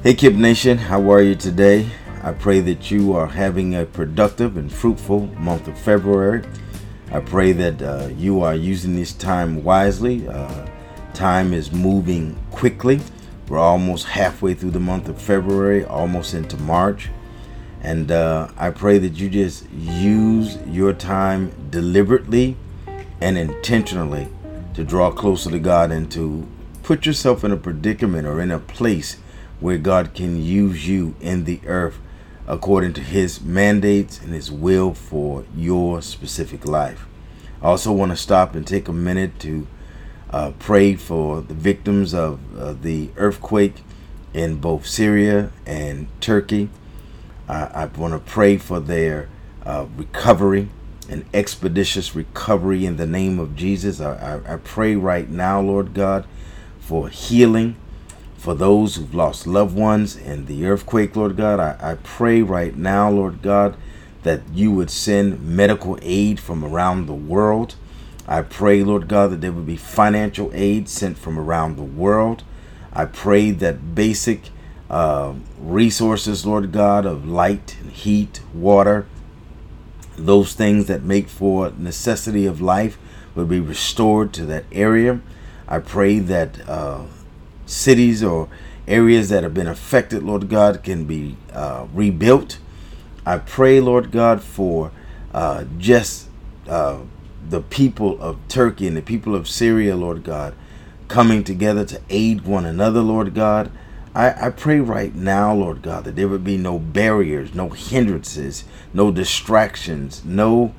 Hey, Kip Nation, how are you today? I pray that you are having a productive and fruitful month of February. I pray that uh, you are using this time wisely. Uh, time is moving quickly. We're almost halfway through the month of February, almost into March. And uh, I pray that you just use your time deliberately and intentionally to draw closer to God and to put yourself in a predicament or in a place where God can use you in the earth according to his mandates and his will for your specific life. I also want to stop and take a minute to uh, pray for the victims of uh, the earthquake in both Syria and Turkey. Uh, I want to pray for their uh, recovery, an expeditious recovery in the name of Jesus. I, I, I pray right now, Lord God, for healing for those who've lost loved ones in the earthquake, Lord God. I, I pray right now, Lord God, that you would send medical aid from around the world. I pray, Lord God, that there would be financial aid sent from around the world. I pray that basic uh, resources, Lord God, of light and heat, water, those things that make for necessity of life would be restored to that area. I pray that uh, cities or areas that have been affected, Lord God, can be uh, rebuilt. I pray, Lord God, for uh, just uh, the people of Turkey and the people of Syria, Lord God, coming together to aid one another, Lord God. I, I pray right now, Lord God, that there would be no barriers, no hindrances, no distractions, no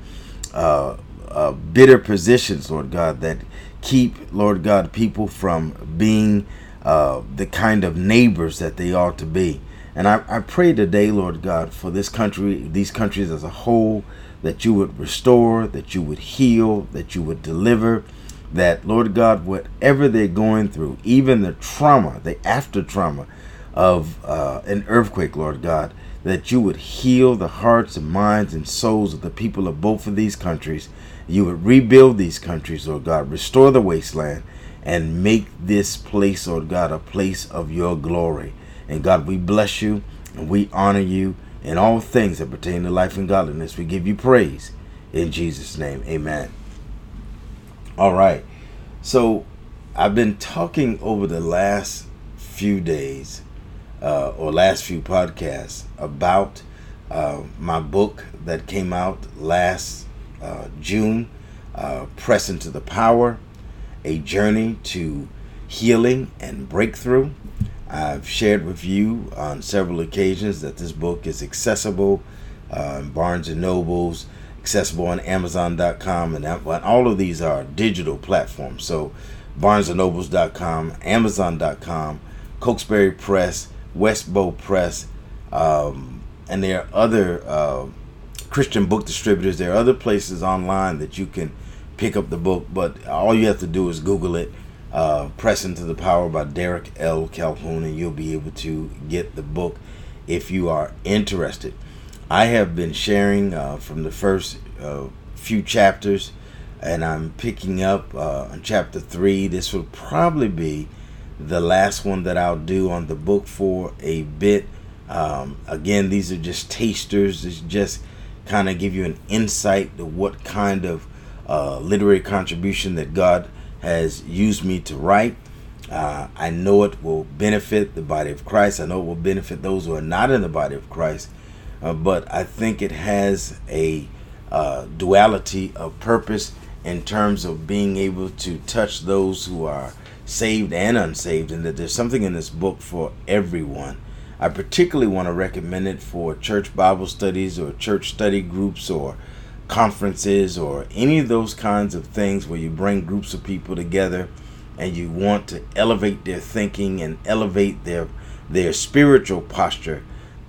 uh, uh, bitter positions, Lord God, that keep, Lord God, people from being uh, the kind of neighbors that they ought to be. And I, I pray today, Lord God, for this country, these countries as a whole, that you would restore, that you would heal, that you would deliver, that, Lord God, whatever they're going through, even the trauma, the after trauma of uh, an earthquake, Lord God, that you would heal the hearts and minds and souls of the people of both of these countries. You would rebuild these countries, Lord God, restore the wasteland, and make this place, Lord God, a place of your glory. And God, we bless you and we honor you in all things that pertain to life and godliness. We give you praise in Jesus' name. Amen. All right. So I've been talking over the last few days uh, or last few podcasts about uh, my book that came out last uh, June, uh, Press into the Power a journey to healing and breakthrough. I've shared with you on several occasions that this book is accessible uh, in Barnes and Nobles, accessible on Amazon.com, and all of these are digital platforms. So, BarnesandNobles.com, Amazon.com, Cokesbury Press, Westbow Press, um, and there are other uh, Christian book distributors. There are other places online that you can pick up the book, but all you have to do is Google it, uh, Press into the Power by Derek L. Calhoun, and you'll be able to get the book if you are interested. I have been sharing uh, from the first uh, few chapters, and I'm picking up uh, on chapter three. This will probably be the last one that I'll do on the book for a bit. Um, again, these are just tasters. It's just kind of give you an insight to what kind of uh, literary contribution that God has used me to write. Uh, I know it will benefit the body of Christ. I know it will benefit those who are not in the body of Christ. Uh, but I think it has a uh, duality of purpose in terms of being able to touch those who are saved and unsaved, and that there's something in this book for everyone. I particularly want to recommend it for church Bible studies or church study groups or conferences or any of those kinds of things where you bring groups of people together and you want to elevate their thinking and elevate their their spiritual posture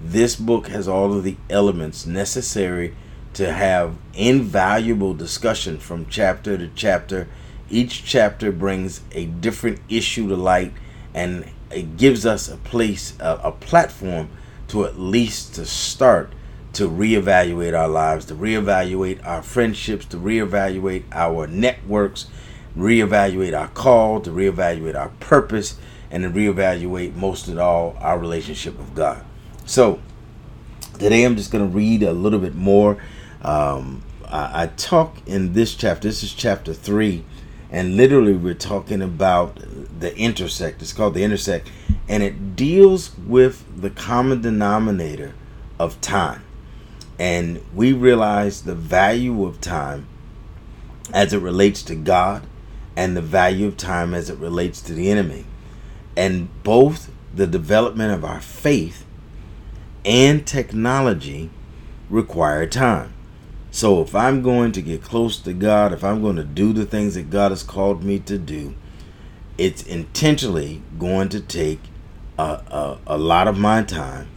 this book has all of the elements necessary to have invaluable discussion from chapter to chapter. Each chapter brings a different issue to light and it gives us a place a, a platform to at least to start to reevaluate our lives, to reevaluate our friendships, to reevaluate our networks, reevaluate our call, to reevaluate our purpose, and to reevaluate most of all our relationship with God. So today I'm just going to read a little bit more. Um, I, I talk in this chapter. This is chapter three, and literally we're talking about the intersect. It's called the intersect, and it deals with the common denominator of time. And we realize the value of time as it relates to God and the value of time as it relates to the enemy. And both the development of our faith and technology require time. So if I'm going to get close to God, if I'm going to do the things that God has called me to do, it's intentionally going to take a, a, a lot of my time,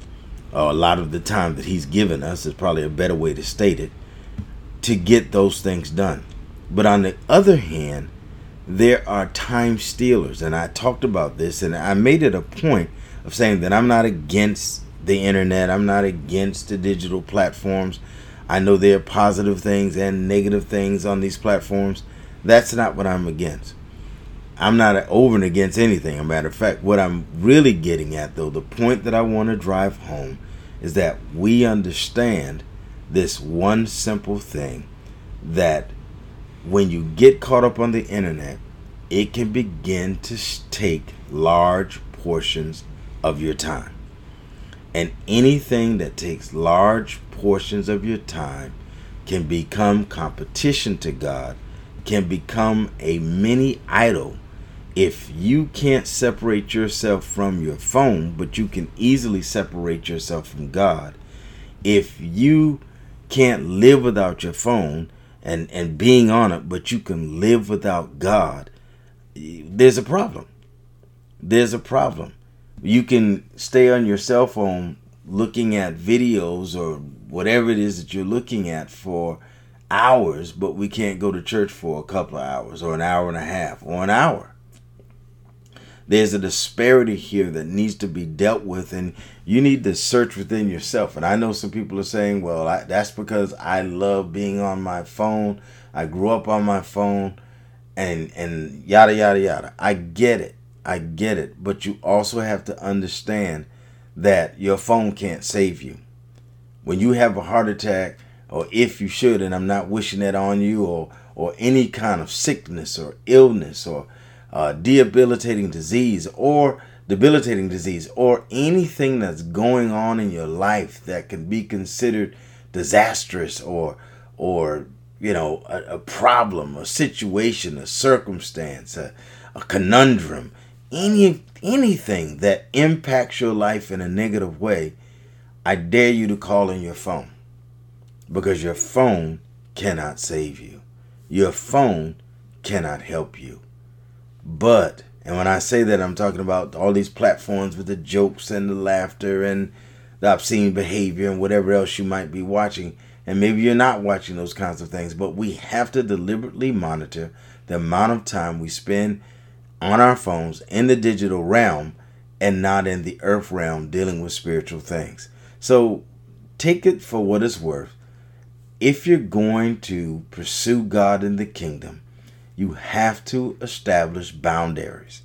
or a lot of the time that He's given us, is probably a better way to state it, to get those things done. But on the other hand, there are time stealers. And I talked about this and I made it a point of saying that I'm not against the internet, I'm not against the digital platforms. I know there are positive things and negative things on these platforms. That's not what I'm against. I'm not over and against anything. A matter of fact, what I'm really getting at, though, the point that I want to drive home is that we understand this one simple thing that when you get caught up on the internet, it can begin to take large portions of your time. And anything that takes large portions of your time can become competition to God, can become a mini idol. If you can't separate yourself from your phone, but you can easily separate yourself from God, if you can't live without your phone, and and being on it, but you can live without God, there's a problem. There's a problem. You can stay on your cell phone looking at videos or whatever it is that you're looking at for hours, but we can't go to church for a couple of hours or an hour and a half or an hour there's a disparity here that needs to be dealt with and you need to search within yourself. And i know some people are saying well I, that's because i love being on my phone. I grew up on my phone and and yada yada yada. I get it. I get it. But you also have to understand that your phone can't save you. When you have a heart attack or if you should and i'm not wishing that on you or or any kind of sickness or illness or uh, debilitating disease or debilitating disease or anything that's going on in your life that can be considered disastrous or or you know a, a problem a situation a circumstance a, a conundrum any anything that impacts your life in a negative way i dare you to call in your phone because your phone cannot save you. Your phone cannot help you but, and when I say that, I'm talking about all these platforms with the jokes and the laughter and the obscene behavior and whatever else you might be watching. And maybe you're not watching those kinds of things, but we have to deliberately monitor the amount of time we spend on our phones in the digital realm and not in the earth realm dealing with spiritual things. So take it for what it's worth. If you're going to pursue God in the kingdom, you have to establish boundaries.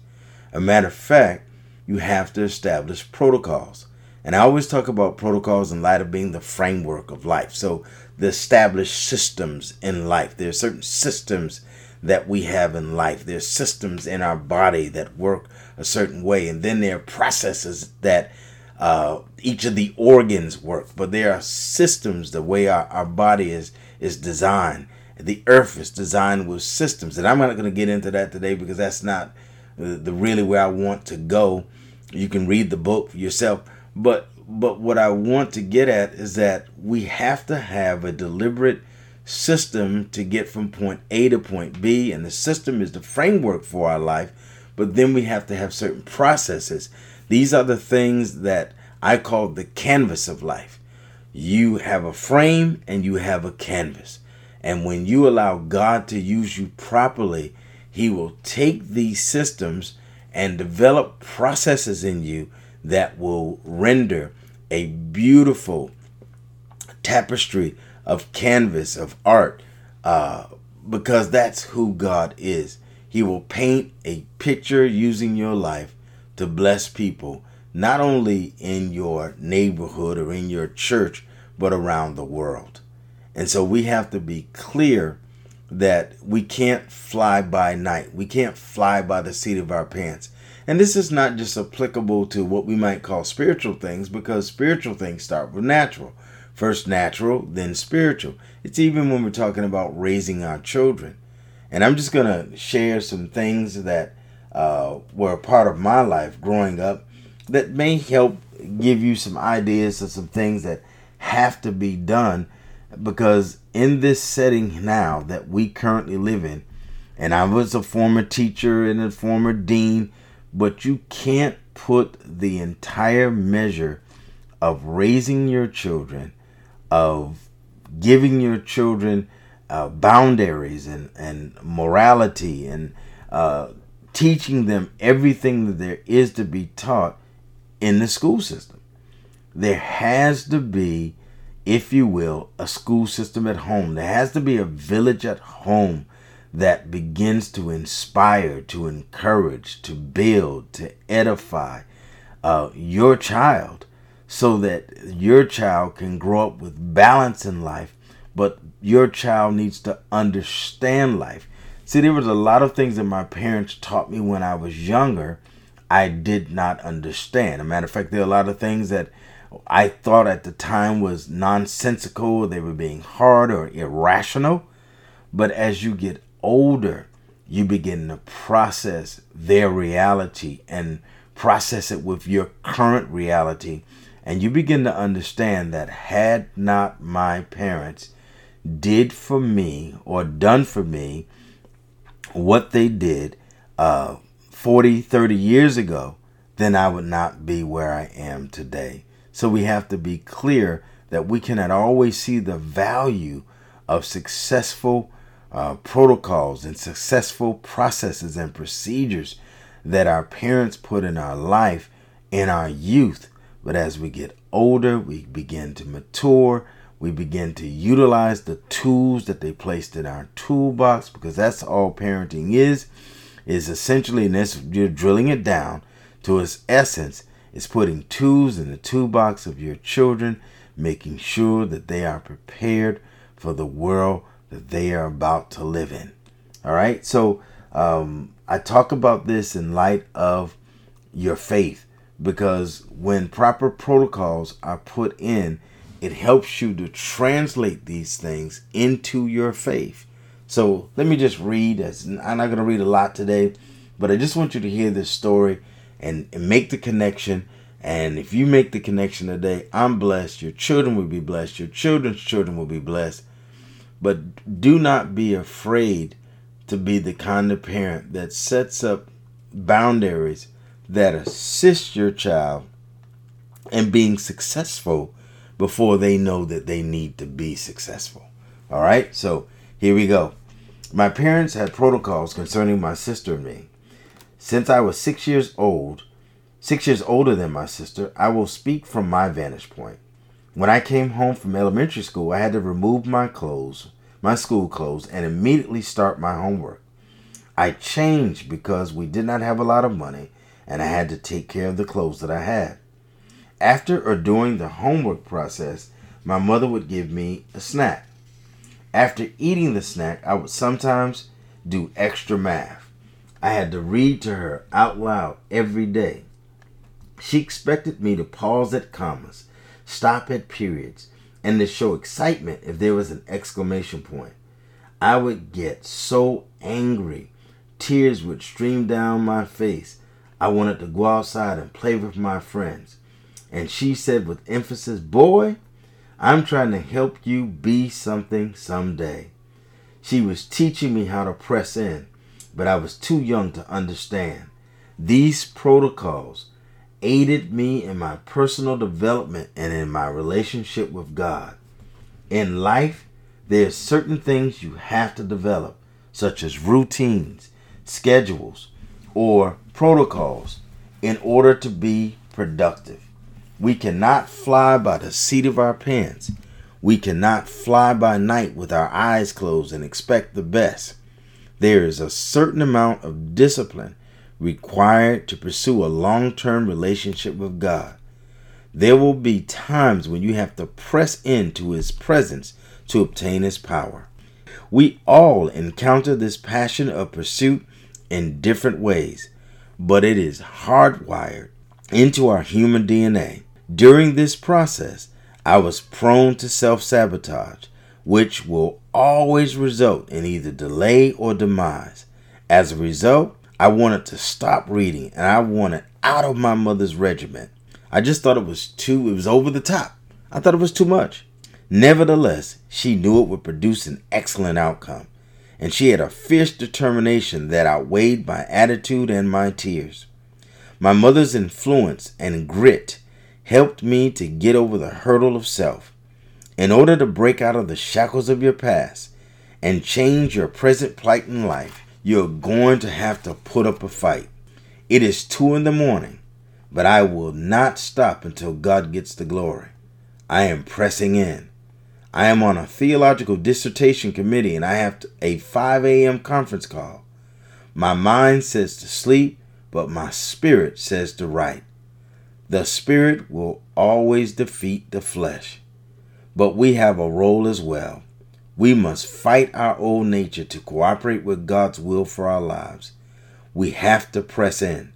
A matter of fact, you have to establish protocols. And I always talk about protocols in light of being the framework of life. So, the established systems in life. There are certain systems that we have in life. There are systems in our body that work a certain way. And then there are processes that uh, each of the organs work. But there are systems, the way our, our body is, is designed the earth is designed with systems. And i'm not going to get into that today because that's not the, really where i want to go. You can read the book yourself. But but what i want to get at is that we have to have a deliberate system to get from point a to point b. And the system is the framework for our life. But then we have to have certain processes. These are the things that i call the canvas of life. You have a frame and you have a canvas and when you allow God to use you properly, He will take these systems and develop processes in you that will render a beautiful tapestry of canvas, of art, uh, because that's who God is. He will paint a picture using your life to bless people, not only in your neighborhood or in your church, but around the world. And so we have to be clear that we can't fly by night. We can't fly by the seat of our pants. And this is not just applicable to what we might call spiritual things because spiritual things start with natural. First natural, then spiritual. It's even when we're talking about raising our children. And I'm just going to share some things that uh, were a part of my life growing up that may help give you some ideas of some things that have to be done because in this setting now that we currently live in, and I was a former teacher and a former dean, but you can't put the entire measure of raising your children, of giving your children uh, boundaries and, and morality and uh, teaching them everything that there is to be taught in the school system. There has to be, if you will, a school system at home. There has to be a village at home that begins to inspire, to encourage, to build, to edify uh, your child so that your child can grow up with balance in life, but your child needs to understand life. See, there was a lot of things that my parents taught me when I was younger I did not understand. a matter of fact, there are a lot of things that I thought at the time was nonsensical, they were being hard or irrational. But as you get older, you begin to process their reality and process it with your current reality. And you begin to understand that had not my parents did for me or done for me what they did uh, 40, 30 years ago, then I would not be where I am today. So we have to be clear that we cannot always see the value of successful uh, protocols and successful processes and procedures that our parents put in our life in our youth. But as we get older, we begin to mature. We begin to utilize the tools that they placed in our toolbox because that's all parenting is. Is essentially, and this you're drilling it down to its essence, is putting tools in the toolbox of your children, making sure that they are prepared for the world that they are about to live in. All right. So um, I talk about this in light of your faith because when proper protocols are put in, it helps you to translate these things into your faith. So let me just read. I'm not going to read a lot today, but I just want you to hear this story and, and make the connection. And if you make the connection today, I'm blessed. Your children will be blessed. Your children's children will be blessed. But do not be afraid to be the kind of parent that sets up boundaries that assist your child in being successful before they know that they need to be successful. All right, so here we go. My parents had protocols concerning my sister and me. Since I was six years old, six years older than my sister, I will speak from my vantage point. When I came home from elementary school, I had to remove my clothes, my school clothes, and immediately start my homework. I changed because we did not have a lot of money and I had to take care of the clothes that I had. After or during the homework process, my mother would give me a snack. After eating the snack, I would sometimes do extra math. I had to read to her out loud every day. She expected me to pause at commas stop at periods, and to show excitement if there was an exclamation point. I would get so angry. Tears would stream down my face. I wanted to go outside and play with my friends. And she said with emphasis, Boy, I'm trying to help you be something someday. She was teaching me how to press in, but I was too young to understand. These protocols aided me in my personal development and in my relationship with God. In life, there's certain things you have to develop, such as routines, schedules, or protocols in order to be productive. We cannot fly by the seat of our pants. We cannot fly by night with our eyes closed and expect the best. There is a certain amount of discipline required to pursue a long term relationship with God. There will be times when you have to press into His presence to obtain His power. We all encounter this passion of pursuit in different ways, but it is hardwired into our human DNA. During this process, I was prone to self sabotage, which will always result in either delay or demise. As a result, I wanted to stop reading and I wanted out of my mother's regiment. I just thought it was too, it was over the top. I thought it was too much. Nevertheless, she knew it would produce an excellent outcome, and she had a fierce determination that outweighed my attitude and my tears. My mother's influence and grit helped me to get over the hurdle of self. In order to break out of the shackles of your past and change your present plight in life, you're going to have to put up a fight. It is two in the morning, but I will not stop until God gets the glory. I am pressing in. I am on a theological dissertation committee and I have a 5 a.m. conference call. My mind says to sleep, but my spirit says to write. The spirit will always defeat the flesh, but we have a role as well. We must fight our old nature to cooperate with God's will for our lives. We have to press in.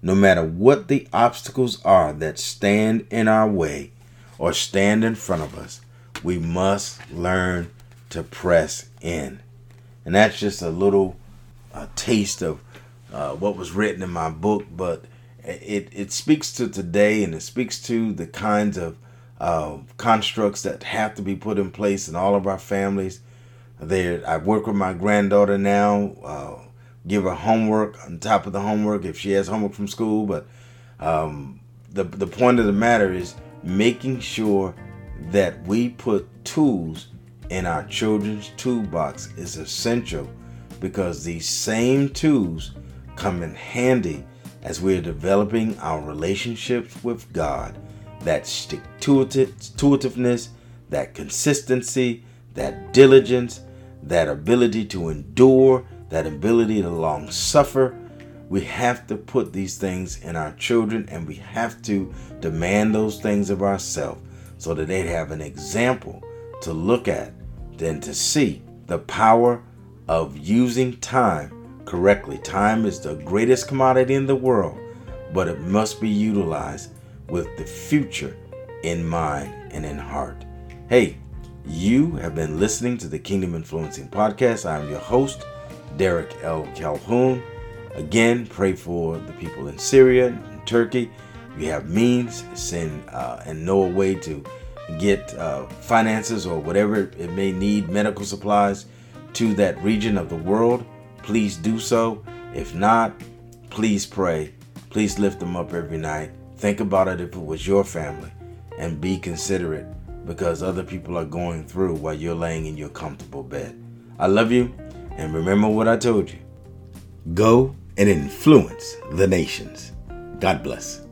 No matter what the obstacles are that stand in our way or stand in front of us, we must learn to press in. And that's just a little uh, taste of uh, what was written in my book, but it, it speaks to today and it speaks to the kinds of uh, constructs that have to be put in place in all of our families. There, I work with my granddaughter now. Uh, give her homework on top of the homework if she has homework from school. But um, the the point of the matter is making sure that we put tools in our children's toolbox is essential because these same tools come in handy as we're developing our relationships with God that stick to intuitiveness, that consistency, that diligence, that ability to endure, that ability to long suffer. We have to put these things in our children and we have to demand those things of ourselves so that they'd have an example to look at, then to see the power of using time correctly. Time is the greatest commodity in the world, but it must be utilized with the future in mind and in heart. Hey, you have been listening to the Kingdom Influencing Podcast. I'm your host, Derek L. Calhoun. Again, pray for the people in Syria and Turkey. If you have means, send uh, and know a way to get uh, finances or whatever it may need, medical supplies to that region of the world. Please do so. If not, please pray. Please lift them up every night. Think about it if it was your family and be considerate because other people are going through while you're laying in your comfortable bed. I love you and remember what I told you. Go and influence the nations. God bless.